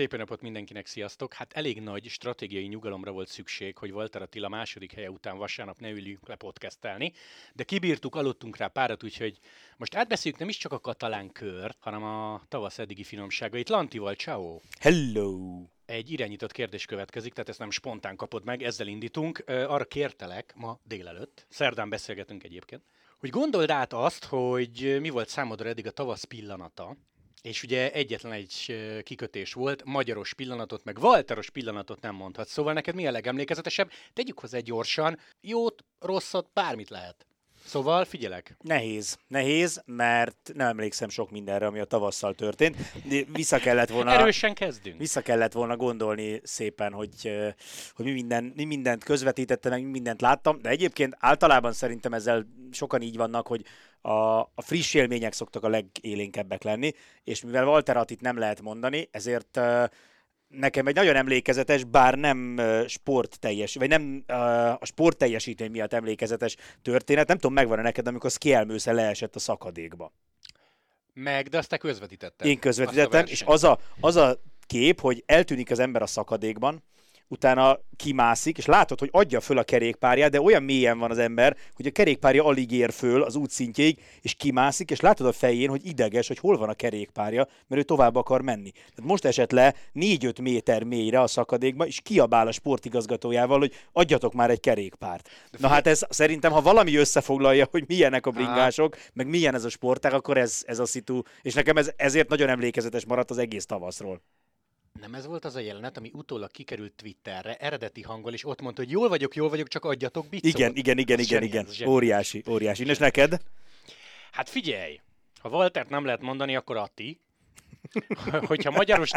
Szép napot mindenkinek, sziasztok! Hát elég nagy stratégiai nyugalomra volt szükség, hogy Walter Attila második helye után vasárnap ne üljünk le podcastelni, de kibírtuk, aludtunk rá párat, úgyhogy most átbeszéljük nem is csak a katalán kört, hanem a tavasz eddigi finomságait. Lantival, ciao! Hello! Egy irányított kérdés következik, tehát ezt nem spontán kapod meg, ezzel indítunk. Arra kértelek ma délelőtt, szerdán beszélgetünk egyébként, hogy gondold át azt, hogy mi volt számodra eddig a tavasz pillanata, és ugye egyetlen egy kikötés volt, magyaros pillanatot, meg Walteros pillanatot nem mondhat. Szóval neked mi a legemlékezetesebb? Tegyük hozzá gyorsan, jót, rosszat, bármit lehet. Szóval figyelek. Nehéz. Nehéz, mert nem emlékszem sok mindenre, ami a tavasszal történt. Vissza kellett volna... Erősen kezdünk. Vissza kellett volna gondolni szépen, hogy, hogy mi, minden, mi mindent közvetítettem, meg mi mindent láttam, de egyébként általában szerintem ezzel sokan így vannak, hogy a, a friss élmények szoktak a legélénkebbek lenni, és mivel Walter Attit nem lehet mondani, ezért nekem egy nagyon emlékezetes, bár nem sport teljes, vagy nem a sport teljesítmény miatt emlékezetes történet, nem tudom, megvan-e neked, amikor Skielmősze leesett a szakadékba. Meg, de azt te közvetítetted. Én közvetítettem, és az a, az a kép, hogy eltűnik az ember a szakadékban, utána kimászik, és látod, hogy adja föl a kerékpárját, de olyan mélyen van az ember, hogy a kerékpárja alig ér föl az útszintjéig, és kimászik, és látod a fején, hogy ideges, hogy hol van a kerékpárja, mert ő tovább akar menni. Tehát most esett le 4-5 méter mélyre a szakadékba, és kiabál a sportigazgatójával, hogy adjatok már egy kerékpárt. Na hát ez szerintem, ha valami összefoglalja, hogy milyenek a bringások, meg milyen ez a sportág, akkor ez, ez a szitu, és nekem ez, ezért nagyon emlékezetes maradt az egész tavaszról. Nem ez volt az a jelenet, ami utólag kikerült Twitterre, eredeti hanggal, és ott mondta, hogy jól vagyok, jól vagyok, csak adjatok bicot. Igen, igen, igen, ez igen, igen. Óriási, óriási. És neked? Hát figyelj, ha Waltert nem lehet mondani, akkor Atti. Hogyha magyaros,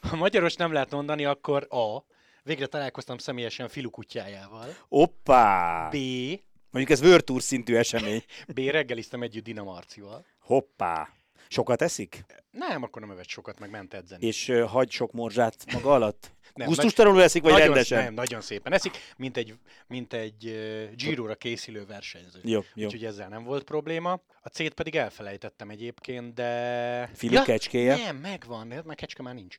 ha magyaros nem lehet mondani, akkor A. Végre találkoztam személyesen Filu kutyájával. Oppá! B. Mondjuk ez Tour szintű esemény. B. Reggeliztem együtt Dina Marcival. Hoppá! Sokat eszik? Nem, akkor nem evett sokat, meg ment edzeni. És uh, hagy sok morzsát maga alatt? Nem, Gusztustalanul eszik, vagy nagyon, rendesen? Nem, nagyon szépen eszik, mint egy, mint egy uh, Giro-ra készülő versenyző. Jó, jó. Úgyhogy ezzel nem volt probléma. A C-t pedig elfelejtettem egyébként, de... Fili ja, kecskéje? Nem, megvan, mert kecske már nincs.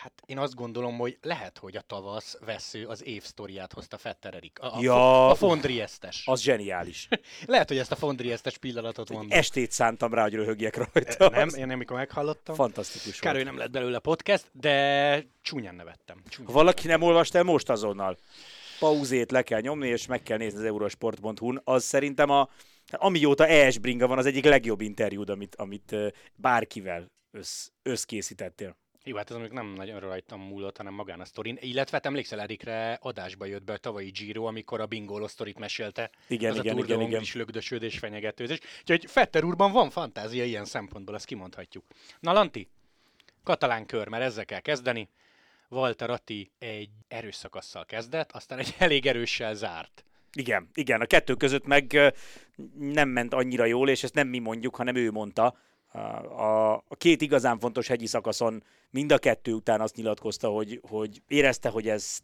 Hát én azt gondolom, hogy lehet, hogy a tavasz vesző az év sztoriát hozta Fetter Erik. A, a, ja, a Fondriestes. Az zseniális. lehet, hogy ezt a Fondriestes pillanatot mondom. Estét szántam rá, hogy röhögjek rajta. Nem, én amikor meghallottam. Fantasztikus Kár, hogy nem lett belőle podcast, de csúnyán nevettem. Csúnyán ha valaki nem olvasta el, most azonnal. Pauzét le kell nyomni, és meg kell nézni az eurosport.hu-n. Az szerintem a, amióta ES Bringa van, az egyik legjobb interjúd, amit, amit bárkivel össz, összkészítettél. Jó, hát ez mondjuk nem nagyon rajtam múlott, hanem magán a sztorin. Illetve hát emlékszel, Erikre adásba jött be a tavalyi Giro, amikor a bingoló sztorit mesélte. Igen, az igen, a igen, igen. is lögdösödés, fenyegetőzés. Úgyhogy Fetter úrban van fantázia ilyen szempontból, ezt kimondhatjuk. Na, Lanti, katalán kör, mert ezzel kell kezdeni. Walter Atti egy erős szakasszal kezdett, aztán egy elég erőssel zárt. Igen, igen, a kettő között meg nem ment annyira jól, és ezt nem mi mondjuk, hanem ő mondta, a, két igazán fontos hegyi szakaszon mind a kettő után azt nyilatkozta, hogy, hogy érezte, hogy ez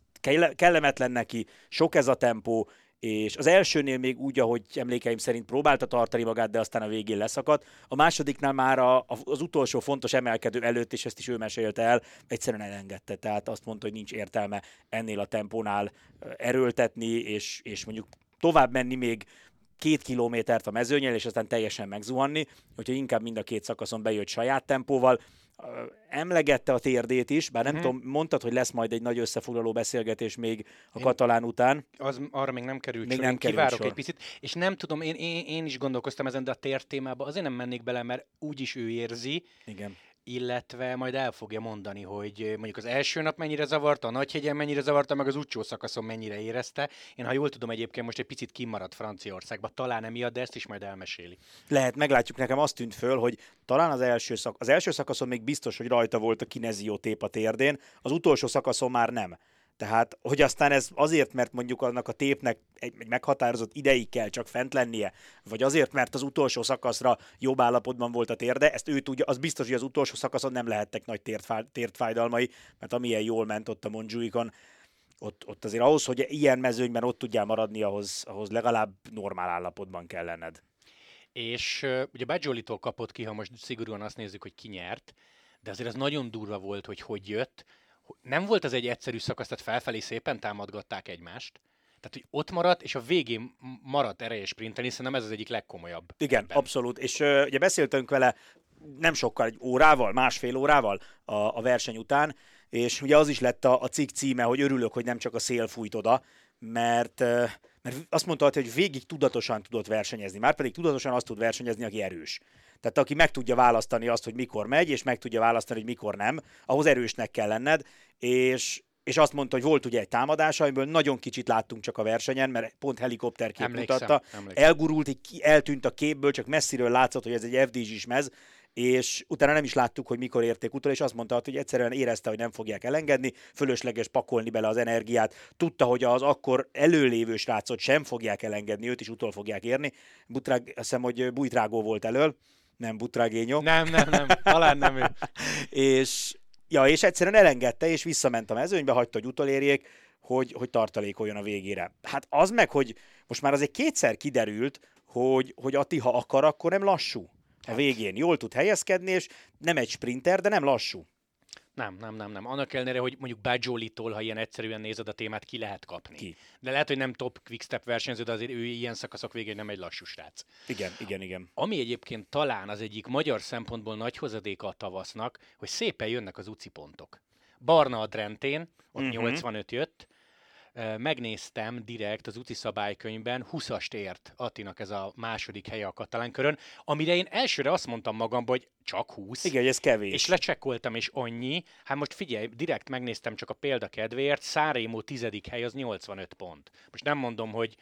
kellemetlen neki, sok ez a tempó, és az elsőnél még úgy, ahogy emlékeim szerint próbálta tartani magát, de aztán a végén leszakadt. A másodiknál már a, az utolsó fontos emelkedő előtt, és ezt is ő mesélte el, egyszerűen elengedte. Tehát azt mondta, hogy nincs értelme ennél a tempónál erőltetni, és, és mondjuk tovább menni még két kilométert a mezőnyel, és aztán teljesen megzuhanni, hogyha inkább mind a két szakaszon bejött saját tempóval, emlegette a térdét is, bár nem hmm. tudom, mondtad, hogy lesz majd egy nagy összefoglaló beszélgetés még a én, katalán után. Az arra még nem került még sor, nem került kivárok sor. egy picit, és nem tudom, én, én, én is gondolkoztam ezen, de a tér témába azért nem mennék bele, mert úgyis ő érzi. Igen illetve majd el fogja mondani, hogy mondjuk az első nap mennyire zavarta, a Nagyhegyen mennyire zavarta, meg az utcsó szakaszon mennyire érezte. Én, ha jól tudom, egyébként most egy picit kimaradt Franciaországba, talán emiatt, de ezt is majd elmeséli. Lehet, meglátjuk, nekem azt tűnt föl, hogy talán az első, szak- az első szakaszon még biztos, hogy rajta volt a kinezió tép a térdén, az utolsó szakaszon már nem. Tehát, hogy aztán ez azért, mert mondjuk annak a tépnek egy, egy meghatározott ideig kell csak fent lennie, vagy azért, mert az utolsó szakaszra jobb állapotban volt a térde, ezt ő tudja, az biztos, hogy az utolsó szakaszon nem lehettek nagy tért, fájdalmai, mert amilyen jól ment ott a Monjuikon, ott, ott azért ahhoz, hogy ilyen mezőnyben ott tudjál maradni, ahhoz, ahhoz legalább normál állapotban kell lenned. És ugye Bajolitól kapott ki, ha most szigorúan azt nézzük, hogy ki nyert, de azért ez nagyon durva volt, hogy hogy jött. Nem volt az egy egyszerű szakasz, tehát felfelé szépen támadgatták egymást. Tehát, hogy ott maradt, és a végén maradt ereje sprintelni, szerintem ez az egyik legkomolyabb. Igen, ebben. abszolút. És uh, ugye beszéltünk vele nem sokkal, egy órával, másfél órával a, a verseny után, és ugye az is lett a, a cikk címe, hogy örülök, hogy nem csak a szél fújt oda, mert, mert azt mondta, hogy végig tudatosan tudott versenyezni, már pedig tudatosan azt tud versenyezni, aki erős. Tehát aki meg tudja választani azt, hogy mikor megy, és meg tudja választani, hogy mikor nem, ahhoz erősnek kell lenned, és, és azt mondta, hogy volt ugye egy támadás, amiből nagyon kicsit láttunk csak a versenyen, mert pont helikopterkép mutatta. Emlékszem. Elgurult, eltűnt a képből, csak messziről látszott, hogy ez egy FDZ-s mez, és utána nem is láttuk, hogy mikor érték utol, és azt mondta, hogy egyszerűen érezte, hogy nem fogják elengedni, fölösleges pakolni bele az energiát, tudta, hogy az akkor előlévő srácot sem fogják elengedni, őt is utol fogják érni. Butrág, azt hiszem, hogy Bújtrágó volt elől, nem Butrágényo. Nem, nem, nem, talán nem ő. és, ja, és egyszerűen elengedte, és visszament a mezőnybe, hagyta, hogy utolérjék, hogy, hogy tartalékoljon a végére. Hát az meg, hogy most már azért kétszer kiderült, hogy, hogy Ati, ha akar, akkor nem lassú a végén. Jól tud helyezkedni, és nem egy sprinter, de nem lassú. Nem, nem, nem, nem. Annak ellenére, hogy mondjuk Bajoli-tól, ha ilyen egyszerűen nézed a témát, ki lehet kapni. Ki? De lehet, hogy nem top quickstep versenyző, de azért ő ilyen szakaszok végén nem egy lassú srác. Igen, igen, igen. Ami egyébként talán az egyik magyar szempontból nagy hozadéka a tavasznak, hogy szépen jönnek az uci pontok. Barna a Drentén, ott uh-huh. Mhm. 85 jött, megnéztem direkt az úti szabálykönyvben, 20-ast ért Attinak ez a második helye a katalán körön, amire én elsőre azt mondtam magamban, hogy csak 20. Igen, ez kevés. És lecsekkoltam, és annyi. Hát most figyelj, direkt megnéztem csak a példa kedvéért, Szárémó tizedik hely az 85 pont. Most nem mondom, hogy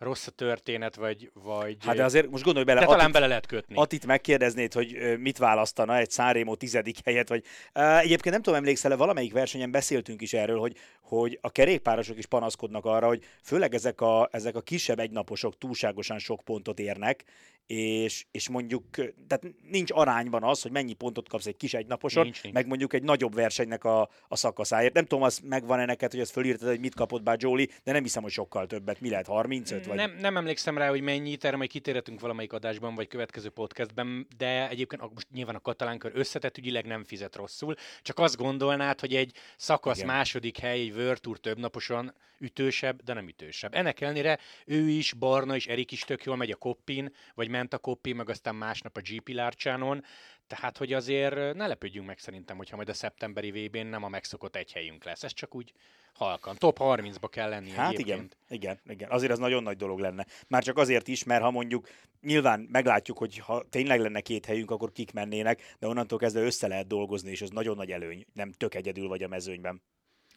rossz a történet, vagy... vagy hát de azért most gondolj bele... De talán bele lehet kötni. Atit megkérdeznéd, hogy mit választana egy Szárémó tizedik helyet, vagy... Egyébként nem tudom, emlékszel valamelyik versenyen beszéltünk is erről, hogy, hogy a kerékpárosok is panaszkodnak arra, hogy főleg ezek a, ezek a kisebb egynaposok túlságosan sok pontot érnek, és, és mondjuk, tehát nincs arányban az, hogy mennyi pontot kapsz egy kis egynaposon, nincs, nincs. meg mondjuk egy nagyobb versenynek a, a szakaszáért. Nem tudom, az megvan-e neked, hogy ezt fölírtad, hogy mit kapott bár Jolie, de nem hiszem, hogy sokkal többet. Mi lehet, 35? Vagy... Nem, nem emlékszem rá, hogy mennyi, erre majd kitérhetünk valamelyik adásban, vagy következő podcastben, de egyébként most nyilván a katalán kör összetett ügyileg nem fizet rosszul, csak azt gondolnád, hogy egy szakasz Igen. második hely, egy World Tour több naposan ütősebb, de nem ütősebb. Ennek ellenére ő is, Barna és Erik is tök jól megy a Koppin, vagy ment a Koppin, meg aztán másnap a GP Lárcsánon, tehát, hogy azért ne lepődjünk meg szerintem, hogyha majd a szeptemberi VB-n nem a megszokott egy helyünk lesz. Ez csak úgy halkan. Top 30-ba kell lenni. Hát egyébként. igen, igen, igen. Azért az nagyon nagy dolog lenne. Már csak azért is, mert ha mondjuk nyilván meglátjuk, hogy ha tényleg lenne két helyünk, akkor kik mennének, de onnantól kezdve össze lehet dolgozni, és ez nagyon nagy előny. Nem tök egyedül vagy a mezőnyben.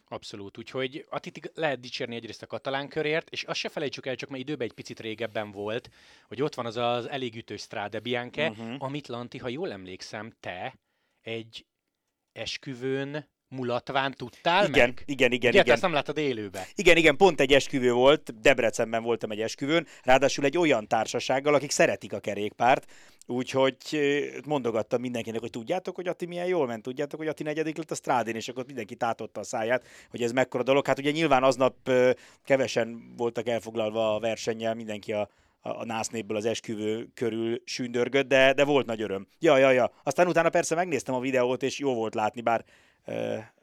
Abszolút, úgyhogy Atit lehet dicsérni egyrészt a katalán körért, és azt se felejtsük el, csak mert időben egy picit régebben volt, hogy ott van az az elég ütős Strade Bianche, uh-huh. amit Lanti, ha jól emlékszem, te egy esküvőn mulatván tudtál igen, meg? Igen, igen, Ugye, igen. ezt nem láttad élőbe. Igen, igen, pont egy esküvő volt, Debrecenben voltam egy esküvőn, ráadásul egy olyan társasággal, akik szeretik a kerékpárt, Úgyhogy mondogattam mindenkinek, hogy tudjátok, hogy Ati milyen jól ment, tudjátok, hogy Ati negyedik lett a strádén, és akkor mindenki tátotta a száját, hogy ez mekkora dolog. Hát ugye nyilván aznap kevesen voltak elfoglalva a versennyel, mindenki a, a násznépből az esküvő körül sündörgött, de, de volt nagy öröm. Ja, ja, ja. Aztán utána persze megnéztem a videót, és jó volt látni, bár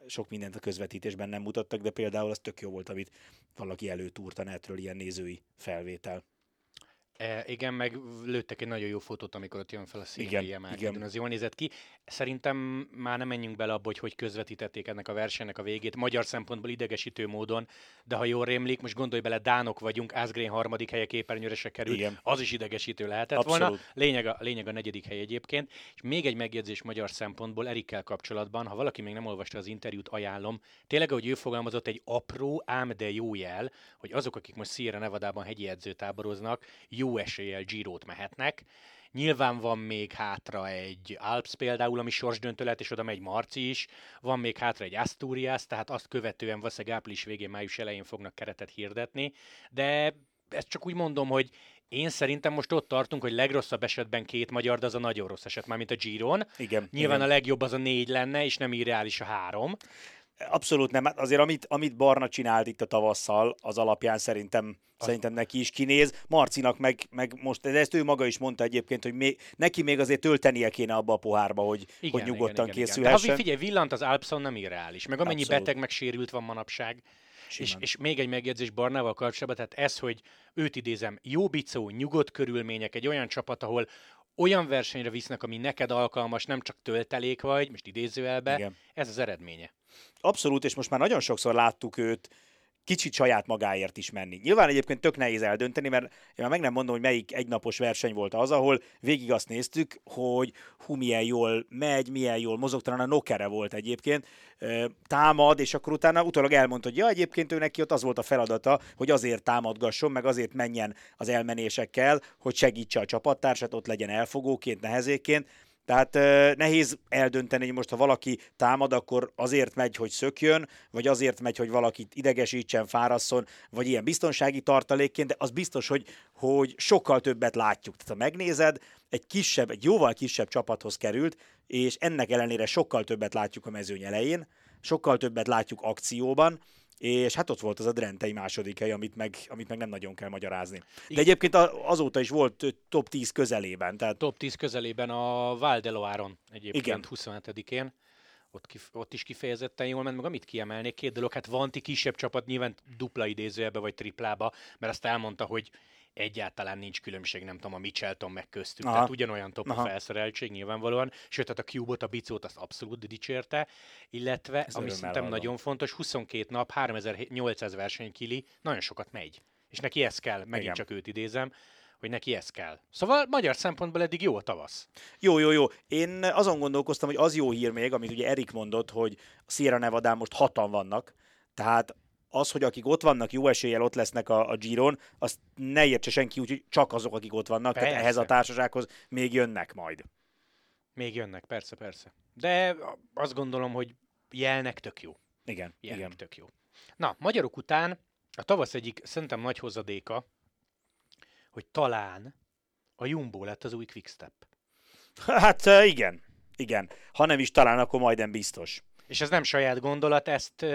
sok mindent a közvetítésben nem mutattak, de például az tök jó volt, amit valaki előtúrt a netről, ilyen nézői felvétel. E, igen, meg lőttek egy nagyon jó fotót, amikor ott jön fel a színhelyi emelkedőn. Az jól nézett ki. Szerintem már nem menjünk bele abba, hogy hogy közvetítették ennek a versenynek a végét. Magyar szempontból idegesítő módon, de ha jól rémlik, most gondolj bele, Dánok vagyunk, Asgreen harmadik helye képernyőre se kerül. Igen. Az is idegesítő lehetett Abszolút. volna. Lényeg a, lényeg a negyedik hely egyébként. És még egy megjegyzés magyar szempontból Erikkel kapcsolatban, ha valaki még nem olvasta az interjút, ajánlom. Tényleg, ahogy ő fogalmazott, egy apró, ám de jó jel, hogy azok, akik most Sierra Nevadában hegyi edzőtáboroznak, jó eséllyel Girót mehetnek. Nyilván van még hátra egy Alps például, ami sorsdöntő lehet, és oda megy Marci is. Van még hátra egy Asturias, tehát azt követően valószínűleg április végén, május elején fognak keretet hirdetni. De ezt csak úgy mondom, hogy én szerintem most ott tartunk, hogy legrosszabb esetben két magyar, de az a nagyon rossz eset, már mint a Giron. Igen. Nyilván igen. a legjobb az a négy lenne, és nem irreális a három. Abszolút nem. Hát azért amit, amit Barna csinált itt a tavasszal, az alapján szerintem, szerintem neki is kinéz. Marcinak meg, meg most, de ezt ő maga is mondta egyébként, hogy még, neki még azért töltenie kéne abba a pohárba, hogy, igen, hogy nyugodtan igen, készülhessen. Igen. De figyelj, villant az Alpson nem irreális, meg amennyi Abszolút. beteg meg sérült van manapság. És, és még egy megjegyzés Barnával kapcsolatban, tehát ez, hogy őt idézem, jó bicó, nyugodt körülmények, egy olyan csapat, ahol olyan versenyre visznek, ami neked alkalmas, nem csak töltelék vagy, most idézőelbe, Igen. ez az eredménye. Abszolút, és most már nagyon sokszor láttuk őt kicsit saját magáért is menni. Nyilván egyébként tök nehéz eldönteni, mert én már meg nem mondom, hogy melyik egynapos verseny volt az, ahol végig azt néztük, hogy hú, milyen jól megy, milyen jól mozog, talán a Nokere volt egyébként, támad, és akkor utána utólag elmondta, hogy ja, egyébként ő neki ott az volt a feladata, hogy azért támadgasson, meg azért menjen az elmenésekkel, hogy segítse a csapattársat, ott legyen elfogóként, nehezéként, tehát nehéz eldönteni, hogy most ha valaki támad, akkor azért megy, hogy szökjön, vagy azért megy, hogy valakit idegesítsen, fárasszon, vagy ilyen biztonsági tartalékként, de az biztos, hogy, hogy sokkal többet látjuk. Tehát ha megnézed, egy kisebb, egy jóval kisebb csapathoz került, és ennek ellenére sokkal többet látjuk a mezőny elején, sokkal többet látjuk akcióban, és hát ott volt az a Drentei második hely, amit meg, amit meg nem nagyon kell magyarázni. De egyébként azóta is volt top 10 közelében. Tehát... Top 10 közelében a Valdeloáron egyébként Igen. 27-én. Ott, kif- ott is kifejezetten jól ment, meg amit kiemelnék, két dolog, hát Vanti kisebb csapat nyilván dupla idézőjebe vagy triplába, mert azt elmondta, hogy egyáltalán nincs különbség, nem tudom, a Michelton meg köztük. Aha. Tehát ugyanolyan top Aha. a felszereltség nyilvánvalóan. Sőt, tehát a Cube-ot, a Bicót azt abszolút dicsérte, illetve, Ez ami szerintem nagyon fontos, 22 nap, 3800 versenykili, nagyon sokat megy. És neki ez kell, megint Igen. csak őt idézem, hogy neki ez kell. Szóval magyar szempontból eddig jó a tavasz. Jó, jó, jó. Én azon gondolkoztam, hogy az jó hír még, amit ugye Erik mondott, hogy a Sierra Nevada most hatan vannak, tehát az, hogy akik ott vannak, jó eséllyel ott lesznek a, a Giron, azt ne értse senki úgy, hogy csak azok, akik ott vannak, persze. tehát ehhez a társasághoz még jönnek majd. Még jönnek, persze, persze. De azt gondolom, hogy jelnek tök jó. Igen, jelnek igen. tök jó. Na, magyarok után a tavasz egyik szerintem nagy hozadéka, hogy talán a Jumbo lett az új Quickstep. Hát igen, igen. Ha nem is talán, akkor majdnem biztos. És ez nem saját gondolat, ezt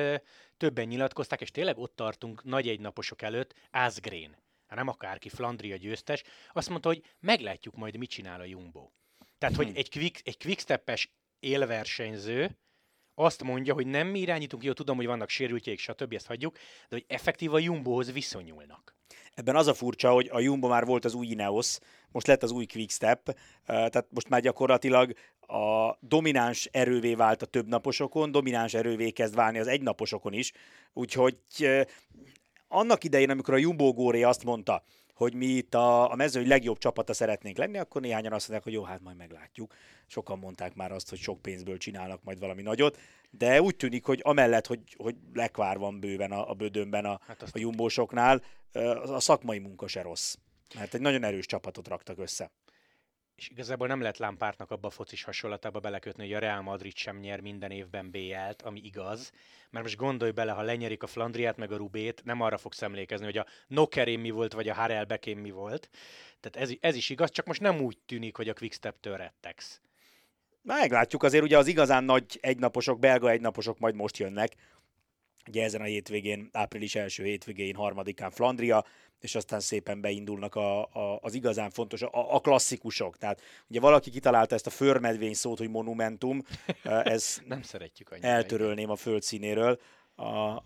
többen nyilatkozták, és tényleg ott tartunk nagy egynaposok előtt, Asgreen, hát nem akárki, Flandria győztes, azt mondta, hogy meglátjuk majd, mit csinál a Jumbo. Tehát, hogy egy, quick, egy quicksteppes élversenyző azt mondja, hogy nem mi irányítunk, jó, tudom, hogy vannak sérültjeik, stb., ezt hagyjuk, de hogy effektív a Jumbohoz viszonyulnak. Ebben az a furcsa, hogy a Jumbo már volt az új Ineos, most lett az új Quickstep, tehát most már gyakorlatilag a domináns erővé vált a többnaposokon, domináns erővé kezd válni az egynaposokon is, úgyhogy annak idején, amikor a Jumbo Góri azt mondta, hogy mi itt a, a mezőny legjobb csapata szeretnénk lenni, akkor néhányan azt mondják, hogy jó, hát majd meglátjuk. Sokan mondták már azt, hogy sok pénzből csinálnak majd valami nagyot, de úgy tűnik, hogy amellett, hogy, hogy lekvár van bőven a, a bödönben a, hát a jumbósoknál, a szakmai munka se rossz. Mert egy nagyon erős csapatot raktak össze és igazából nem lehet Lámpártnak abba a focis hasonlatába belekötni, hogy a Real Madrid sem nyer minden évben BL-t, ami igaz, mert most gondolj bele, ha lenyerik a Flandriát meg a Rubét, nem arra fogsz emlékezni, hogy a Nokerén mi volt, vagy a Harel Bekén mi volt. Tehát ez, ez is igaz, csak most nem úgy tűnik, hogy a Quickstep-től rettegsz. Meglátjuk, azért ugye az igazán nagy egynaposok, belga egynaposok majd most jönnek. Ugye ezen a hétvégén, április első hétvégén, harmadikán Flandria, és aztán szépen beindulnak a, a, az igazán fontos, a, a klasszikusok. Tehát ugye valaki kitalálta ezt a förmedvény szót, hogy monumentum, ez nem szeretjük annyira. Eltörölném a földszínéről. A,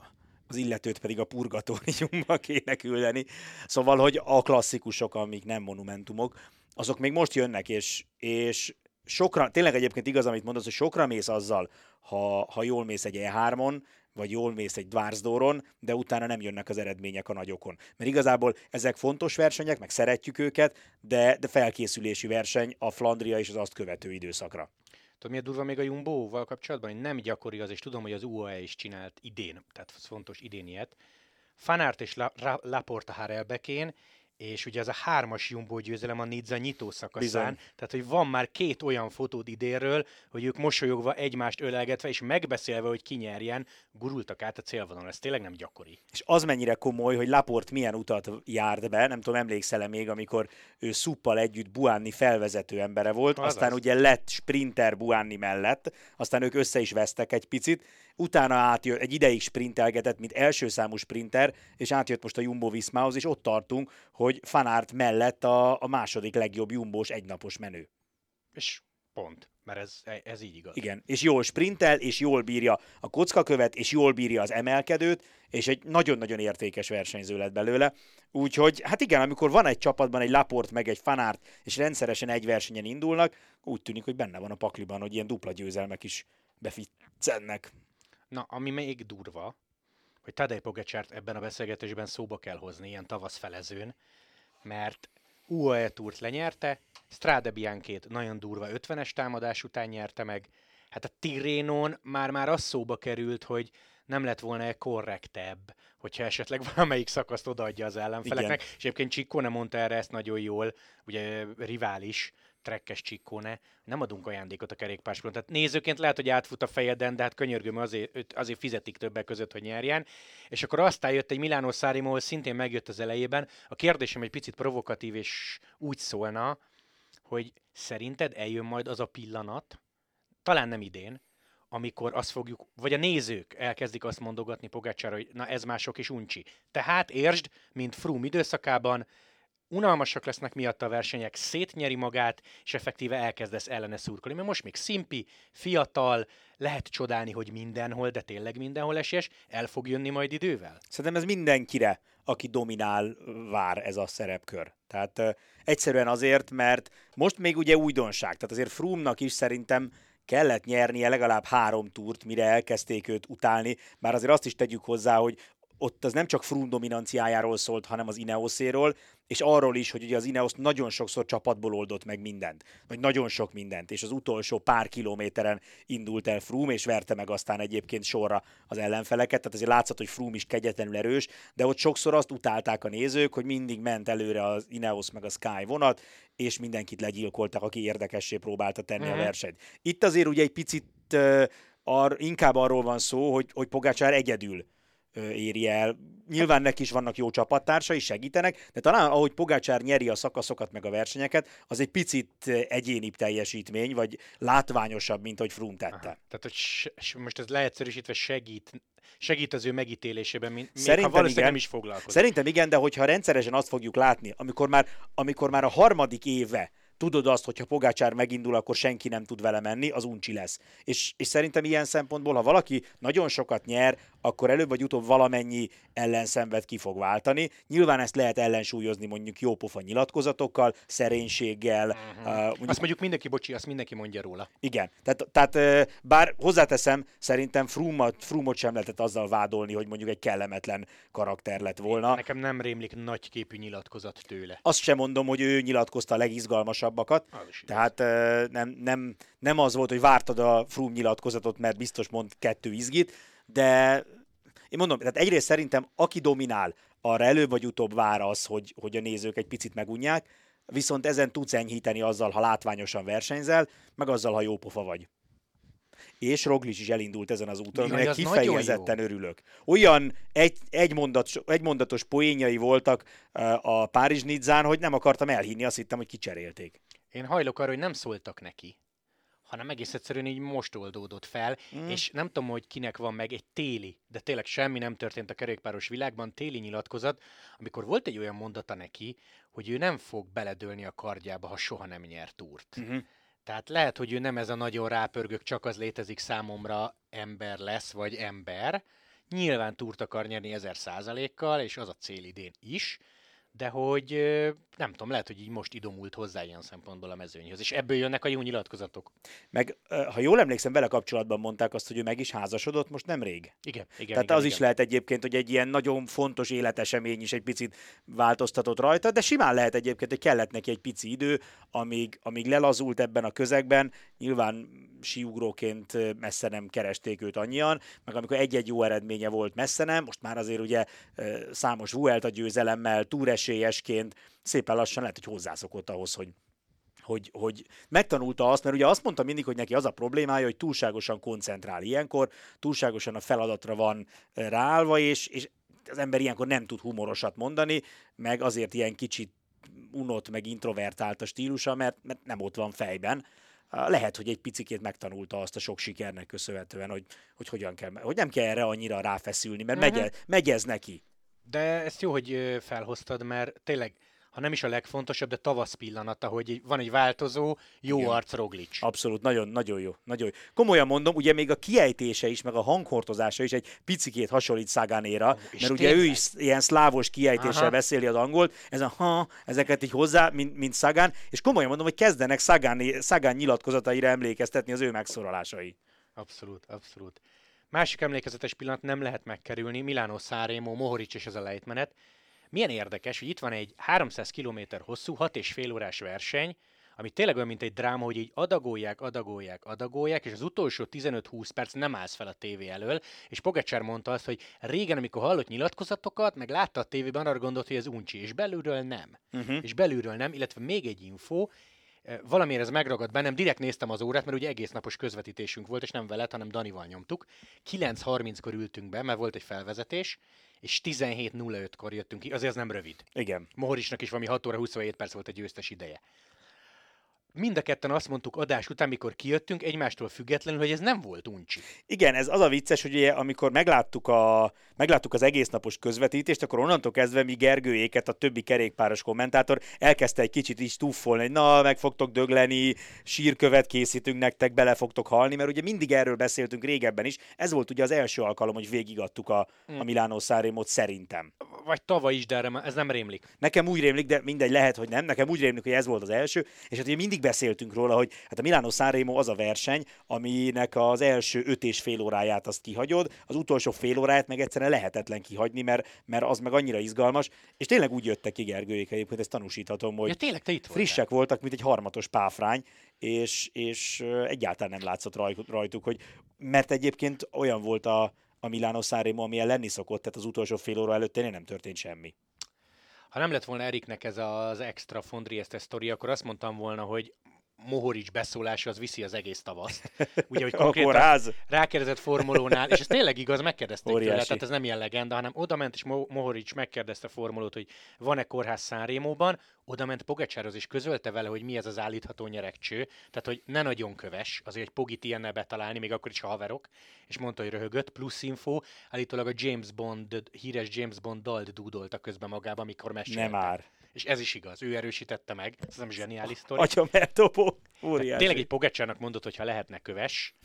az illetőt pedig a purgatóriumba kéne küldeni. Szóval, hogy a klasszikusok, amik nem monumentumok, azok még most jönnek, és, és sokra, tényleg egyébként igaz, amit mondasz, hogy sokra mész azzal, ha, ha jól mész egy E3-on, vagy jól mész egy Dvarsdóron, de utána nem jönnek az eredmények a nagyokon. Mert igazából ezek fontos versenyek, meg szeretjük őket, de, de felkészülési verseny a Flandria és az azt követő időszakra. Tudod, miért durva még a Jumbo-val kapcsolatban? Nem gyakori az, és tudom, hogy az UAE is csinált idén, tehát fontos idén ilyet. Fanárt és Laporta Harelbekén, és ugye ez a hármas Jumbo győzelem a Nizza nyitó szakaszán, Bizony. tehát hogy van már két olyan fotód idénről, hogy ők mosolyogva egymást ölelgetve és megbeszélve, hogy ki nyerjen, gurultak át a célvonalon. Ez tényleg nem gyakori. És az mennyire komoly, hogy Laport milyen utat járt be, nem tudom, emlékszel még, amikor ő Szuppal együtt Buánni felvezető embere volt, az aztán az. ugye lett sprinter Buánni mellett, aztán ők össze is vesztek egy picit, utána átjött, egy ideig sprintelgetett, mint első számú sprinter, és átjött most a Jumbo Viszmához, és ott tartunk, hogy Fanárt mellett a, a második legjobb Jumbós egynapos menő. És pont, mert ez, ez így igaz. Igen, és jól sprintel, és jól bírja a kockakövet, és jól bírja az emelkedőt, és egy nagyon-nagyon értékes versenyző lett belőle. Úgyhogy, hát igen, amikor van egy csapatban egy Laport meg egy Fanárt, és rendszeresen egy versenyen indulnak, úgy tűnik, hogy benne van a pakliban, hogy ilyen dupla győzelmek is beficcennek. Na, ami még durva, hogy Tadej Pogacsárt ebben a beszélgetésben szóba kell hozni, ilyen tavasz felezőn, mert UAE túrt lenyerte, Strade Bianchét nagyon durva 50-es támadás után nyerte meg, hát a Tirénon már-már az szóba került, hogy nem lett volna-e korrektebb, hogyha esetleg valamelyik szakaszt odaadja az ellenfeleknek. Igen. És egyébként Csikkone mondta erre ezt nagyon jól, ugye rivális, trekkes csikkóne, nem adunk ajándékot a kerékpársporton. Tehát nézőként lehet, hogy átfut a fejeden, de hát könyörgöm, azért, azért fizetik többek között, hogy nyerjen. És akkor aztán jött egy Milánó Szárimo, szintén megjött az elejében. A kérdésem egy picit provokatív, és úgy szólna, hogy szerinted eljön majd az a pillanat, talán nem idén, amikor azt fogjuk, vagy a nézők elkezdik azt mondogatni Pogácsára, hogy na ez mások is uncsi. Tehát értsd, mint Froome időszakában, unalmasak lesznek miatt a versenyek, szétnyeri magát, és effektíve elkezdesz ellene szurkolni. Mert most még szimpi, fiatal, lehet csodálni, hogy mindenhol, de tényleg mindenhol esélyes, el fog jönni majd idővel? Szerintem ez mindenkire, aki dominál, vár ez a szerepkör. Tehát uh, egyszerűen azért, mert most még ugye újdonság, tehát azért Froome-nak is szerintem kellett nyernie legalább három túrt, mire elkezdték őt utálni, bár azért azt is tegyük hozzá, hogy ott az nem csak Froome dominanciájáról szólt, hanem az Ineoszéről, és arról is, hogy ugye az Ineos nagyon sokszor csapatból oldott meg mindent, vagy nagyon sok mindent, és az utolsó pár kilométeren indult el Froome, és verte meg aztán egyébként sorra az ellenfeleket, tehát azért látszott, hogy Froome is kegyetlenül erős, de ott sokszor azt utálták a nézők, hogy mindig ment előre az Ineos meg a Sky vonat, és mindenkit legyilkoltak, aki érdekessé próbálta tenni uh-huh. a mhm. versenyt. Itt azért ugye egy picit uh, ar, inkább arról van szó, hogy, hogy Pogácsár egyedül éri el. Nyilván neki is vannak jó csapattársai, segítenek, de talán ahogy Pogácsár nyeri a szakaszokat meg a versenyeket, az egy picit egyénibb teljesítmény, vagy látványosabb, mint hogy Froome tette. Aha. Tehát, hogy most ez leegyszerűsítve segít, segít az ő megítélésében, mint Szerintem ha igen. nem is foglalkozik. Szerintem igen, de hogyha rendszeresen azt fogjuk látni, amikor már, amikor már a harmadik éve tudod azt, hogy ha Pogácsár megindul, akkor senki nem tud vele menni, az uncsi lesz. És, és szerintem ilyen szempontból, ha valaki nagyon sokat nyer, akkor előbb vagy utóbb valamennyi ellenszenvet ki fog váltani. Nyilván ezt lehet ellensúlyozni mondjuk jópofa nyilatkozatokkal, szerénységgel. Uh-huh. Uh, mondjuk... Azt mondjuk mindenki, bocsi, azt mindenki mondja róla. Igen, tehát, tehát bár hozzáteszem, szerintem Frumot, Frumot sem lehetett azzal vádolni, hogy mondjuk egy kellemetlen karakter lett volna. Nekem nem rémlik nagyképű nyilatkozat tőle. Azt sem mondom, hogy ő nyilatkozta a legizgalmasabbakat. Tehát nem, nem, nem az volt, hogy vártad a Frum nyilatkozatot, mert biztos mond kettő izgit, de én mondom, tehát egyrészt szerintem aki dominál, arra előbb vagy utóbb vár az, hogy, hogy a nézők egy picit megunják, viszont ezen tudsz enyhíteni azzal, ha látványosan versenyzel, meg azzal, ha jó pofa vagy. És Roglic is elindult ezen az úton, aminek kifejezetten örülök. Olyan egy, egy, mondat, egy mondatos poénjai voltak a Párizs Nidzán, hogy nem akartam elhinni, azt hittem, hogy kicserélték. Én hajlok arra, hogy nem szóltak neki hanem egész egyszerűen így most oldódott fel, mm. és nem tudom, hogy kinek van meg egy téli, de tényleg semmi nem történt a kerékpáros világban, téli nyilatkozat, amikor volt egy olyan mondata neki, hogy ő nem fog beledőlni a kardjába, ha soha nem nyer túrt. Mm-hmm. Tehát lehet, hogy ő nem ez a nagyon rápörgök, csak az létezik számomra ember lesz, vagy ember. Nyilván túrt akar nyerni ezer százalékkal, és az a cél idén is, de hogy nem tudom, lehet, hogy így most idomult hozzá ilyen szempontból a mezőnyhöz, és ebből jönnek a jó nyilatkozatok. Meg, ha jól emlékszem, vele kapcsolatban mondták azt, hogy ő meg is házasodott most nem rég. Igen, igen. Tehát igen, az igen. is lehet egyébként, hogy egy ilyen nagyon fontos életesemény is egy picit változtatott rajta, de simán lehet egyébként, hogy kellett neki egy pici idő, amíg, amíg lelazult ebben a közegben. Nyilván síugróként messze nem keresték őt annyian, meg amikor egy-egy jó eredménye volt messze nem, most már azért ugye számos Vuelta győzelemmel, túresélyesként szépen lassan lehet, hogy hozzászokott ahhoz, hogy hogy, hogy megtanulta azt, mert ugye azt mondta mindig, hogy neki az a problémája, hogy túlságosan koncentrál ilyenkor, túlságosan a feladatra van ráállva, és, és az ember ilyenkor nem tud humorosat mondani, meg azért ilyen kicsit unott, meg introvertált a stílusa, mert, mert nem ott van fejben. Lehet, hogy egy picikét megtanulta azt a sok sikernek köszönhetően, hogy, hogy hogyan kell, hogy nem kell erre annyira ráfeszülni, mert uh-huh. megy, megy ez neki. De ezt jó, hogy felhoztad, mert tényleg ha nem is a legfontosabb, de tavasz pillanata, hogy van egy változó, jó Igen. arc Roglic. Abszolút, nagyon, nagyon jó, nagyon jó. Komolyan mondom, ugye még a kiejtése is, meg a hanghortozása is egy picikét hasonlít Szagánéra, oh, mert tényleg? ugye ő is ilyen szlávos kiejtéssel Aha. beszéli az angolt, ez a ha, ezeket így hozzá, mint, mint Szagán, és komolyan mondom, hogy kezdenek Szagán, Szagán nyilatkozataira emlékeztetni az ő megszorolásai. Abszolút, abszolút. Másik emlékezetes pillanat nem lehet megkerülni, Milánó Szárémó, Mohorics és ez a lejtmenet. Milyen érdekes, hogy itt van egy 300 km hosszú, 6 és fél órás verseny, ami tényleg olyan, mint egy dráma, hogy így adagolják, adagolják, adagolják, és az utolsó 15-20 perc nem állsz fel a tévé elől, és Pogacsár mondta azt, hogy régen, amikor hallott nyilatkozatokat, meg látta a tévében, arra gondolt, hogy ez uncsi, és belülről nem. Uh-huh. És belülről nem, illetve még egy info, valamiért ez megragadt bennem, direkt néztem az órát, mert ugye egész napos közvetítésünk volt, és nem veled, hanem Danival nyomtuk. 9.30-kor ültünk be, mert volt egy felvezetés, és 17.05-kor jöttünk ki, azért ez nem rövid. Igen. Mohorisnak is valami 6 óra 27 perc volt egy győztes ideje mind a ketten azt mondtuk adás után, mikor kijöttünk, egymástól függetlenül, hogy ez nem volt uncsi. Igen, ez az a vicces, hogy ugye, amikor megláttuk, a, megláttuk az egész napos közvetítést, akkor onnantól kezdve mi Gergőjéket, a többi kerékpáros kommentátor elkezdte egy kicsit is túfolni, hogy na, meg fogtok dögleni, sírkövet készítünk nektek, bele fogtok halni, mert ugye mindig erről beszéltünk régebben is. Ez volt ugye az első alkalom, hogy végigadtuk a, hmm. a Milánó Szárémot szerintem. Vagy tavaly is, de ez nem rémlik. Nekem úgy rémlik, de mindegy, lehet, hogy nem. Nekem úgy rémlik, hogy ez volt az első, és hát ugye mindig beszéltünk róla, hogy hát a Milano Sanremo az a verseny, aminek az első öt és fél óráját azt kihagyod, az utolsó fél óráját meg egyszerűen lehetetlen kihagyni, mert, mert az meg annyira izgalmas, és tényleg úgy jöttek ki Gergőjék egyébként, ezt tanúsíthatom, hogy ja, tényleg, te itt frissek voltál. voltak, mint egy harmatos páfrány, és, és egyáltalán nem látszott rajtuk, hogy mert egyébként olyan volt a, a Milano Sanremo, amilyen lenni szokott, tehát az utolsó fél óra előtt nem történt semmi ha nem lett volna Eriknek ez az extra Fondrieste sztori, akkor azt mondtam volna, hogy Mohorics beszólása az viszi az egész tavaszt. Ugye, hogy konkrétan rákérdezett formulónál, és ez tényleg igaz, megkérdezték Óriási. tőle, tehát ez nem ilyen legenda, hanem oda ment, és Mohorics megkérdezte formulót, hogy van-e kórház Szánrémóban, oda ment Pogacsárhoz, és közölte vele, hogy mi ez az állítható nyerekcső, tehát hogy ne nagyon köves, azért egy Pogit ilyennel betalálni, még akkor is haverok, és mondta, hogy röhögött, plusz info, állítólag a James Bond, híres James Bond dalt dúdolta közben magába, amikor meséltek. Nem már. És ez is igaz, ő erősítette meg, ez nem zseniális sztori. Atya mertopó, óriási. Tényleg egy Pogacsárnak mondott, hogy ha lehetne köves,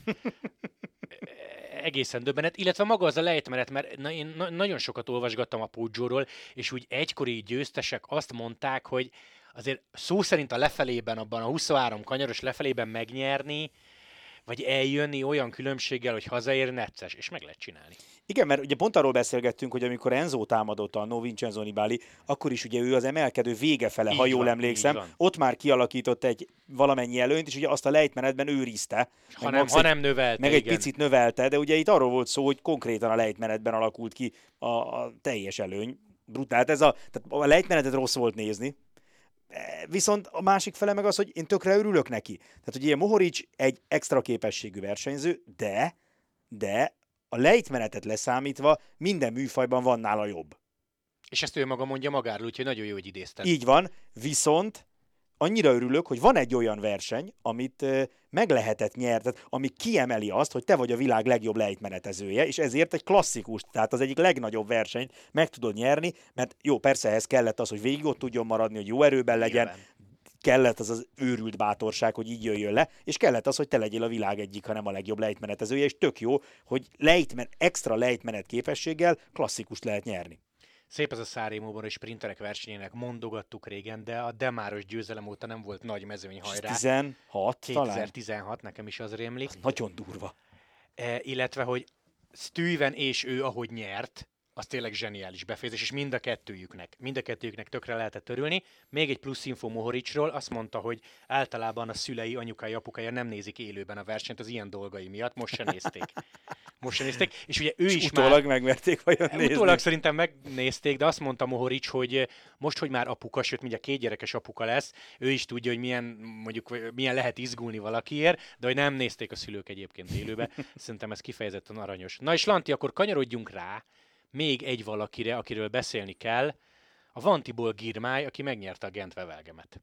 egészen döbbenet, illetve maga az a lejtmenet, mert na, én na, nagyon sokat olvasgattam a Pudzsóról, és úgy egykori győztesek azt mondták, hogy azért szó szerint a lefelében, abban a 23 kanyaros lefelében megnyerni, vagy eljönni olyan különbséggel, hogy hazaér necces, és meg lehet csinálni. Igen, mert ugye pont arról beszélgettünk, hogy amikor Enzo támadott a No Vincenzo Nibali, akkor is ugye ő az emelkedő vége fele, ha jól van, emlékszem, ott már kialakított egy valamennyi előnyt, és ugye azt a lejtmenetben őrizte. Ha nem, ha nem növelte, Meg igen. egy picit növelte, de ugye itt arról volt szó, hogy konkrétan a lejtmenetben alakult ki a, a teljes előny. Brutál. Ez a, tehát a lejtmenetet rossz volt nézni, Viszont a másik fele meg az, hogy én tökre örülök neki. Tehát, hogy ilyen Mohoric egy extra képességű versenyző, de, de a lejtmenetet leszámítva minden műfajban van nála jobb. És ezt ő maga mondja magáról, úgyhogy nagyon jó, hogy idézted. Így van, viszont annyira örülök, hogy van egy olyan verseny, amit meg lehetett nyerni, ami kiemeli azt, hogy te vagy a világ legjobb lejtmenetezője, és ezért egy klasszikus, tehát az egyik legnagyobb versenyt meg tudod nyerni, mert jó, persze ehhez kellett az, hogy végig ott tudjon maradni, hogy jó erőben legyen, Nyilván. kellett az az őrült bátorság, hogy így jöjjön le, és kellett az, hogy te legyél a világ egyik, hanem a legjobb lejtmenetezője, és tök jó, hogy lejtmen, extra lejtmenet képességgel klasszikust lehet nyerni. Szép ez a Szárémóban és sprinterek versenyének mondogattuk régen, de a Demáros győzelem óta nem volt nagy mezőny hajrá. 16 2016, talán? nekem is az rémlik. Az nagyon durva. E, illetve, hogy Steven és ő, ahogy nyert, az tényleg zseniális befejezés, és mind a kettőjüknek, mind a kettőjüknek tökre lehetett örülni. Még egy plusz info Mohoricsról, azt mondta, hogy általában a szülei, anyukai, apukája nem nézik élőben a versenyt az ilyen dolgai miatt, most se nézték. Most se nézték, és ugye ő és is utólag már... megmerték vajon nézni. Utólag szerintem megnézték, de azt mondta Mohorics, hogy most, hogy már apuka, sőt, mindjárt két gyerekes apuka lesz, ő is tudja, hogy milyen, mondjuk, milyen lehet izgulni valakiért, de hogy nem nézték a szülők egyébként élőbe. Szerintem ez kifejezetten aranyos. Na és Lanti, akkor kanyarodjunk rá, még egy valakire, akiről beszélni kell, a Vantiból Girmály, aki megnyerte a Gent Vevelgemet.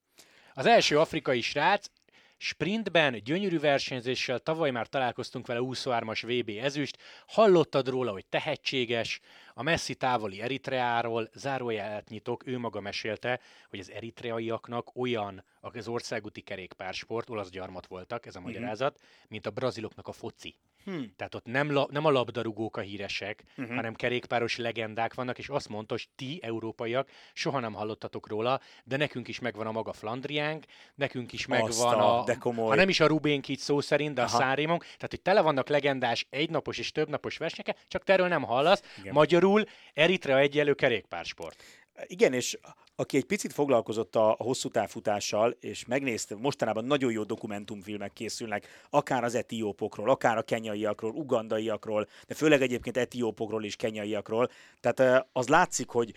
Az első afrikai srác, Sprintben gyönyörű versenyzéssel, tavaly már találkoztunk vele 23-as VB ezüst, hallottad róla, hogy tehetséges, a messzi távoli Eritreáról zárójelet nyitok, ő maga mesélte, hogy az eritreaiaknak olyan az országúti kerékpársport, olasz gyarmat voltak, ez a magyarázat, uh-huh. mint a braziloknak a foci. Hmm. Tehát ott nem, la, nem a labdarúgók a híresek, uh-huh. hanem kerékpáros legendák vannak, és azt mondta, hogy ti, európaiak, soha nem hallottatok róla, de nekünk is megvan a maga Flandriánk, nekünk is megvan a, a de komoly. ha nem is a Rubénk így szó szerint, de Aha. a Szárémunk, tehát hogy tele vannak legendás egynapos és többnapos versenyek, csak erről nem hallasz. Igen. Magyarul Eritrea egyelő kerékpársport. Igen, és aki egy picit foglalkozott a, hosszú távfutással, és megnézte, mostanában nagyon jó dokumentumfilmek készülnek, akár az etiópokról, akár a kenyaiakról, ugandaiakról, de főleg egyébként etiópokról és kenyaiakról. Tehát az látszik, hogy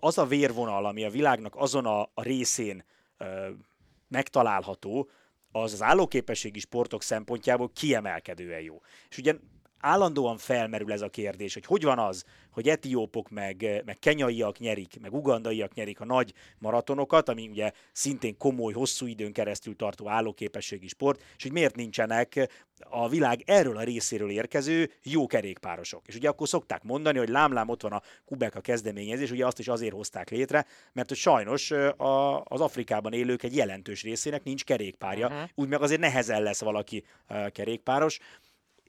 az a vérvonal, ami a világnak azon a, a részén megtalálható, az az állóképességi sportok szempontjából kiemelkedően jó. És ugye állandóan felmerül ez a kérdés, hogy hogy van az, hogy etiópok meg, meg kenyaiak nyerik, meg ugandaiak nyerik a nagy maratonokat, ami ugye szintén komoly, hosszú időn keresztül tartó állóképességi sport, és hogy miért nincsenek a világ erről a részéről érkező jó kerékpárosok. És ugye akkor szokták mondani, hogy lámlám ott van a Kubeka kezdeményezés, ugye azt is azért hozták létre, mert hogy sajnos a, az Afrikában élők egy jelentős részének nincs kerékpárja, uh-huh. úgy meg azért nehezen lesz valaki kerékpáros.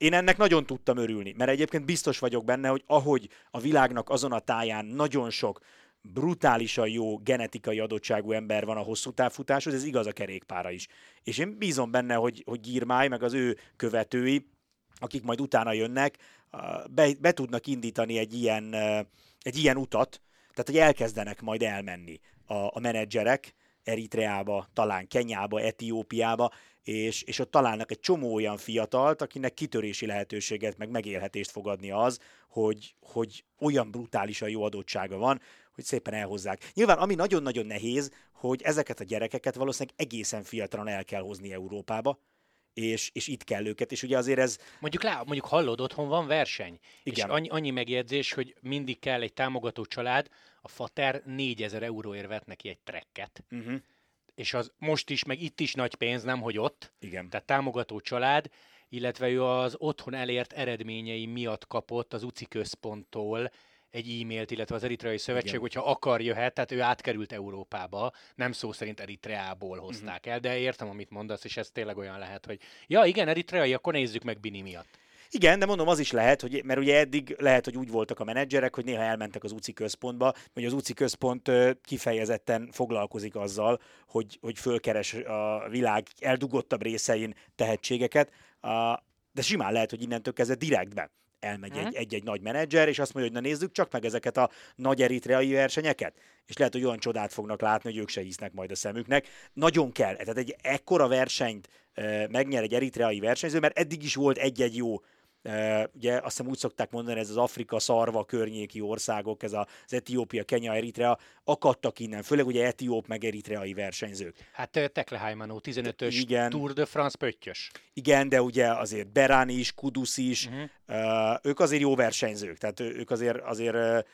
Én ennek nagyon tudtam örülni, mert egyébként biztos vagyok benne, hogy ahogy a világnak azon a táján nagyon sok brutálisan jó genetikai adottságú ember van a hosszú távfutáshoz, ez igaz a kerékpára is. És én bízom benne, hogy, hogy Girmály, meg az ő követői, akik majd utána jönnek, be, be tudnak indítani egy ilyen, egy ilyen utat, tehát hogy elkezdenek majd elmenni a, a menedzserek Eritreába, talán Kenyába, Etiópiába, és, és ott találnak egy csomó olyan fiatalt, akinek kitörési lehetőséget, meg megélhetést fog adni az, hogy, hogy olyan brutálisan jó adottsága van, hogy szépen elhozzák. Nyilván, ami nagyon-nagyon nehéz, hogy ezeket a gyerekeket valószínűleg egészen fiatalon el kell hozni Európába, és, és itt kell őket, és ugye azért ez... Mondjuk, lá, mondjuk hallod, otthon van verseny, Igen. és annyi, annyi megjegyzés, hogy mindig kell egy támogató család, a fater 4000 euróért vett neki egy trekket, uh-huh és az most is, meg itt is nagy pénz, nem hogy ott. Igen. Tehát támogató család, illetve ő az otthon elért eredményei miatt kapott az UCI központtól egy e-mailt, illetve az Eritreai Szövetség, Igen. hogyha akar, jöhet, tehát ő átkerült Európába, nem szó szerint Eritreából hozták uh-huh. el, de értem, amit mondasz, és ez tényleg olyan lehet, hogy ja, igen, Eritreai, akkor nézzük meg Bini miatt. Igen, de mondom, az is lehet, hogy, mert ugye eddig lehet, hogy úgy voltak a menedzserek, hogy néha elmentek az UCI központba, hogy az UCI központ kifejezetten foglalkozik azzal, hogy, hogy fölkeres a világ eldugottabb részein tehetségeket, de simán lehet, hogy innentől kezdve direktbe elmegy egy, egy-egy nagy menedzser, és azt mondja, hogy na nézzük csak meg ezeket a nagy eritreai versenyeket, és lehet, hogy olyan csodát fognak látni, hogy ők se hisznek majd a szemüknek. Nagyon kell, tehát egy ekkora versenyt e, megnyer egy eritreai versenyző, mert eddig is volt egy-egy jó ugye azt hiszem úgy szokták mondani, ez az Afrika szarva környéki országok, ez az Etiópia, Kenya, Eritrea, akadtak innen, főleg ugye etióp meg eritreai versenyzők. Hát Tekle Haimanó 15-ös Igen. Tour de France pöttyös. Igen, de ugye azért Berán is, Kudus is, uh-huh. ők azért jó versenyzők, tehát ők azért, azért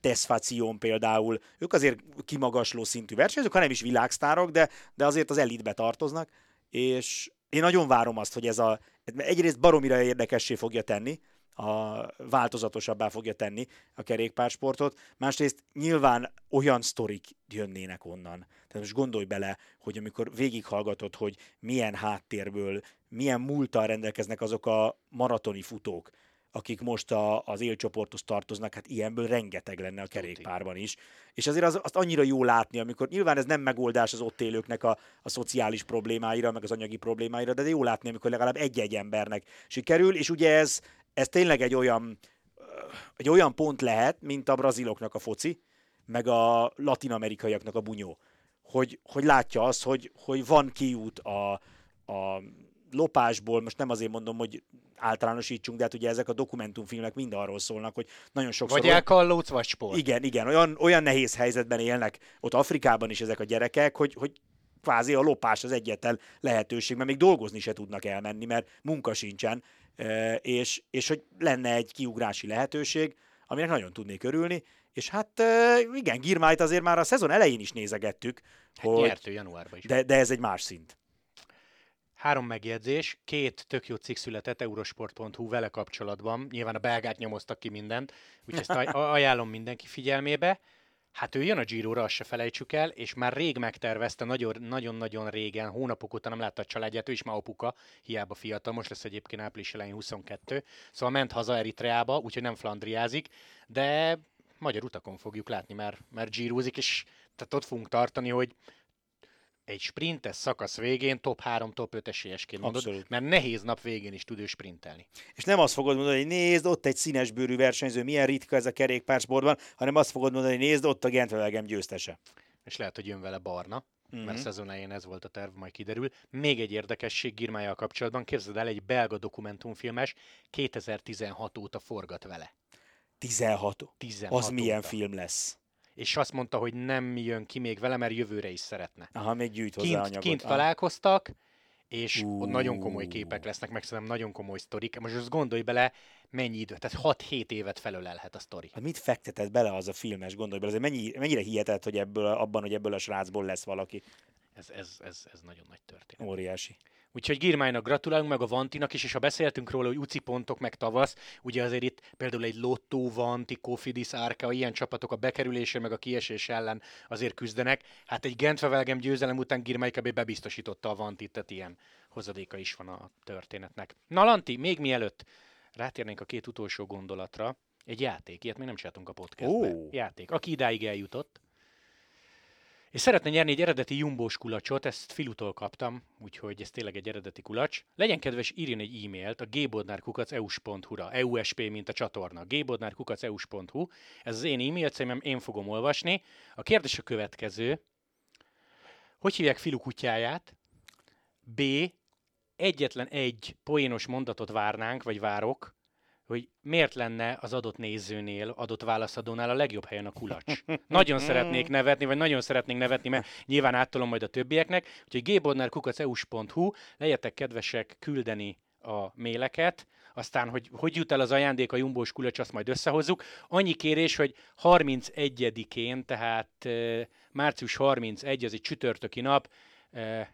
Tesfacion például, ők azért kimagasló szintű versenyzők, ha nem is világsztárok, de, de azért az elitbe tartoznak, és én nagyon várom azt, hogy ez a, egyrészt baromira érdekessé fogja tenni, a változatosabbá fogja tenni a kerékpársportot, másrészt nyilván olyan sztorik jönnének onnan. Tehát most gondolj bele, hogy amikor végighallgatod, hogy milyen háttérből, milyen múltal rendelkeznek azok a maratoni futók, akik most a, az élcsoporthoz tartoznak, hát ilyenből rengeteg lenne a kerékpárban is. És azért az, azt annyira jó látni, amikor nyilván ez nem megoldás az ott élőknek a, a szociális problémáira, meg az anyagi problémáira, de jó látni, amikor legalább egy-egy embernek sikerül, és ugye ez, ez tényleg egy olyan, egy olyan pont lehet, mint a braziloknak a foci, meg a latinamerikaiaknak a bunyó. Hogy, hogy látja azt, hogy, hogy van kiút a, a lopásból, most nem azért mondom, hogy általánosítsunk, de hát ugye ezek a dokumentumfilmek mind arról szólnak, hogy nagyon sokszor... Vagy elkallódsz, vagy sport. Igen, igen, olyan, olyan nehéz helyzetben élnek ott Afrikában is ezek a gyerekek, hogy, hogy kvázi a lopás az egyetlen lehetőség, mert még dolgozni se tudnak elmenni, mert munka sincsen, és, és hogy lenne egy kiugrási lehetőség, aminek nagyon tudnék örülni, és hát igen, Girmájt azért már a szezon elején is nézegettük. Hát hogy... nyert ő januárban is. De, de ez egy más szint. Három megjegyzés, két tök jó cikk született eurosport.hu vele kapcsolatban. Nyilván a belgát nyomoztak ki mindent, úgyhogy ezt aj- ajánlom mindenki figyelmébe. Hát ő jön a Giro-ra, azt se felejtsük el, és már rég megtervezte, nagyon- nagyon-nagyon régen, hónapok óta nem látta a családját, ő is már apuka, hiába fiatal, most lesz egyébként április elején 22, szóval ment haza Eritreába, úgyhogy nem flandriázik, de magyar utakon fogjuk látni, mert, mert Girozik, és tehát ott fogunk tartani, hogy egy sprintes szakasz végén top 3, top 5 esélyesként mondod, Abszolút. mert nehéz nap végén is tud ő sprintelni. És nem azt fogod mondani, hogy nézd, ott egy színes bőrű versenyző, milyen ritka ez a kerékpársportban, hanem azt fogod mondani, hogy nézd, ott a Gentvelegem győztese. És lehet, hogy jön vele barna, Mhm. mert szezon elején ez volt a terv, majd kiderül. Még egy érdekesség Girmája kapcsolatban, képzeld el, egy belga dokumentumfilmes 2016 óta forgat vele. 16. 16 Az milyen óta. film lesz? És azt mondta, hogy nem jön ki még vele, mert jövőre is szeretne. Aha, még gyűjt hozzá Kint, anyagot. kint Ah. találkoztak, és Ú. ott nagyon komoly képek lesznek, meg szerintem nagyon komoly sztorik. Most azt gondolj bele, mennyi idő, tehát 6-7 évet felölelhet a sztori. Hát mit fektetett bele az a filmes, gondolj bele, azért mennyi, mennyire hihetett, hogy ebből, abban, hogy ebből a srácból lesz valaki Ez, ez, ez, ez nagyon nagy történet. óriási. Úgyhogy Girmájnak gratulálunk, meg a Vantinak is, és ha beszéltünk róla, hogy UCI pontok, meg tavasz, ugye azért itt például egy Lotto, Vanti, Kofidis, Árka, ilyen csapatok a bekerülésé, meg a kiesés ellen azért küzdenek. Hát egy Gentvevelgem győzelem után Girmay kb. bebiztosította a Vantit, tehát ilyen hozadéka is van a történetnek. Na Lanti, még mielőtt rátérnénk a két utolsó gondolatra, egy játék, ilyet még nem csináltunk a podcastben. Ó. Játék, aki idáig eljutott, és szeretne nyerni egy eredeti jumbós kulacsot, ezt Filutól kaptam, úgyhogy ez tényleg egy eredeti kulacs. Legyen kedves, írjon egy e-mailt a gbodnárkukaceus.hu-ra, EUSP, mint a csatorna, gbodnárkukaceus.hu. Ez az én e-mail címem, én fogom olvasni. A kérdés a következő. Hogy hívják Filu kutyáját? B. Egyetlen egy poénos mondatot várnánk, vagy várok, hogy miért lenne az adott nézőnél, adott válaszadónál a legjobb helyen a kulacs. Nagyon szeretnék nevetni, vagy nagyon szeretnénk nevetni, mert nyilván áttolom majd a többieknek. Úgyhogy gbodnárkukaceus.hu, legyetek kedvesek küldeni a méleket, aztán, hogy hogy jut el az ajándék a jumbós kulacs, azt majd összehozzuk. Annyi kérés, hogy 31-én, tehát eh, március 31, az egy csütörtöki nap,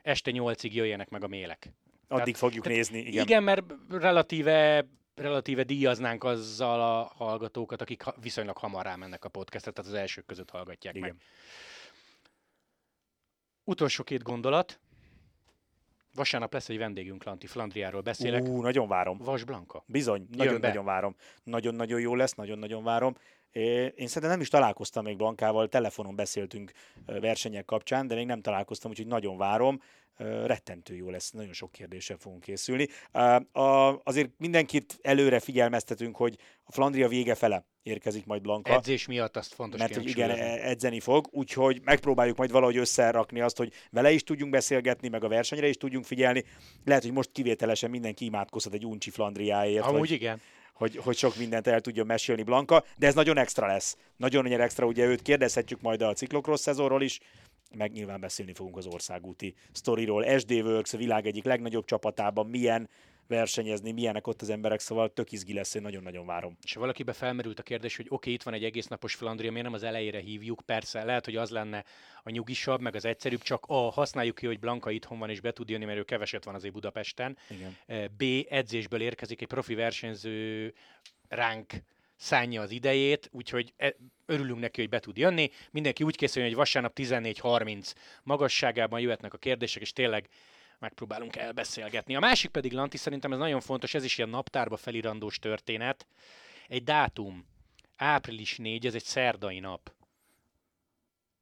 este 8-ig jöjjenek meg a mélek. Addig fogjuk tehát nézni, igen. Igen, igen mert relatíve relatíve díjaznánk azzal a hallgatókat, akik viszonylag hamar rámennek a podcastra, tehát az elsők között hallgatják Igen. meg. Utolsó két gondolat. Vasárnap lesz egy vendégünk, Lanti Flandriáról beszélek. Ú, nagyon várom. Vas Blanka. Bizony, nagyon-nagyon várom. Nagyon-nagyon jó lesz, nagyon-nagyon várom. Én szerintem nem is találkoztam még Blankával, telefonon beszéltünk versenyek kapcsán, de még nem találkoztam, úgyhogy nagyon várom. Rettentő jó lesz, nagyon sok kérdéssel fogunk készülni. Azért mindenkit előre figyelmeztetünk, hogy a Flandria vége fele érkezik majd Blanka. Edzés miatt azt fontos mert hogy igen, e- edzeni fog, úgyhogy megpróbáljuk majd valahogy összerakni azt, hogy vele is tudjunk beszélgetni, meg a versenyre is tudjunk figyelni. Lehet, hogy most kivételesen mindenki imádkozhat egy uncsi Flandriáért, Amúgy hogy, igen. hogy, hogy sok mindent el tudjon mesélni Blanka, de ez nagyon extra lesz. Nagyon nagyon extra, ugye őt kérdezhetjük majd a ciklokross szezonról is, meg nyilván beszélni fogunk az országúti sztoriról. SD Works, a világ egyik legnagyobb csapatában milyen versenyezni, milyenek ott az emberek, szóval tök izgi lesz, én nagyon-nagyon várom. És valakibe felmerült a kérdés, hogy oké, okay, itt van egy egész napos Flandria, miért nem az elejére hívjuk? Persze, lehet, hogy az lenne a nyugisabb, meg az egyszerűbb, csak A, használjuk ki, hogy Blanka itthon van és be tud jönni, mert ő keveset van azért Budapesten. Igen. Eh, B, edzésből érkezik egy profi versenyző ránk szánja az idejét, úgyhogy e- örülünk neki, hogy be tud jönni. Mindenki úgy készüljön, hogy vasárnap 14.30 magasságában jöhetnek a kérdések, és tényleg megpróbálunk elbeszélgetni. A másik pedig, Lanti, szerintem ez nagyon fontos, ez is ilyen naptárba felirandós történet. Egy dátum, április 4, ez egy szerdai nap.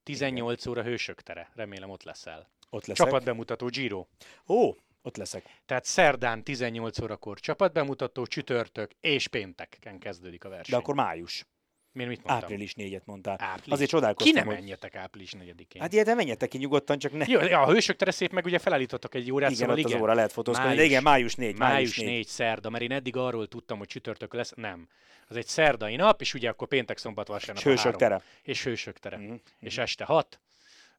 18 óra hősök tere, remélem ott leszel. Ott leszek. Csapatbemutató Giro. Ó, ott leszek. Tehát szerdán 18 órakor csapatbemutató, csütörtök és pénteken kezdődik a verseny. De akkor május. Miért mit mondtam? Április 4-et mondtál. Április. Azért Ki csodálkoztam, nem hogy... menjetek április 4-én? Hát ilyet menjetek ki nyugodtan, csak ne. Jó, ja, a hősök tere szép, meg ugye felállítottak egy órát, igen, szóval ott igen. az óra lehet fotózkodni. De Május- igen, május 4. Május 4 szerda, mert én eddig arról tudtam, hogy csütörtök lesz. Nem. Az egy szerdai nap, és ugye akkor péntek, szombat, vasárnap És hősök tere. És hősök tere. Mhm, És este 6.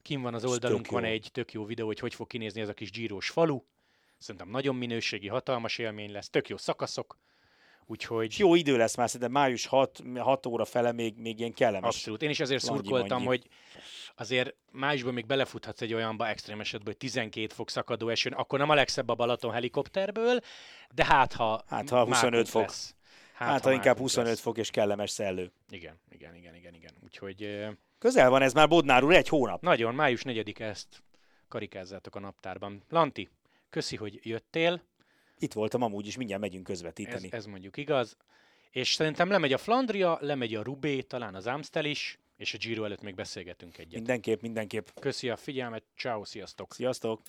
Kim van az oldalunkon egy tök jó videó, hogy hogy fog kinézni ez a kis gyíros falu. Szerintem nagyon minőségi, hatalmas élmény lesz, tök jó szakaszok. Úgyhogy jó idő lesz már, szerintem május 6, 6 óra fele még, még ilyen kellemes. abszolút. Én is ezért Langyi szurkoltam, hogy azért májusban még belefuthatsz egy olyanba extrém esetben, hogy 12 fok szakadó esőn, akkor nem a legszebb a Balaton helikopterből, de hát ha Hát, ha 25 mákunk fok. Lesz. Hát, ha inkább mákunk 25 lesz. fok és kellemes szellő. Igen, igen, igen, igen, igen. Úgyhogy Közel van ez már Bodnár úr, egy hónap. nagyon, május 4-e ezt karikázzátok a naptárban. Lanti, köszi, hogy jöttél, Itt voltam amúgy is, mindjárt megyünk ez, közvetíteni. ez mondjuk igaz. És szerintem lemegy a Flandria, lemegy a Rubé, talán az Amstel is, és a Giro előtt még beszélgetünk egyet. Mindenképp, mindenképp. Köszi a figyelmet, ciao, sziasztok! Sziasztok!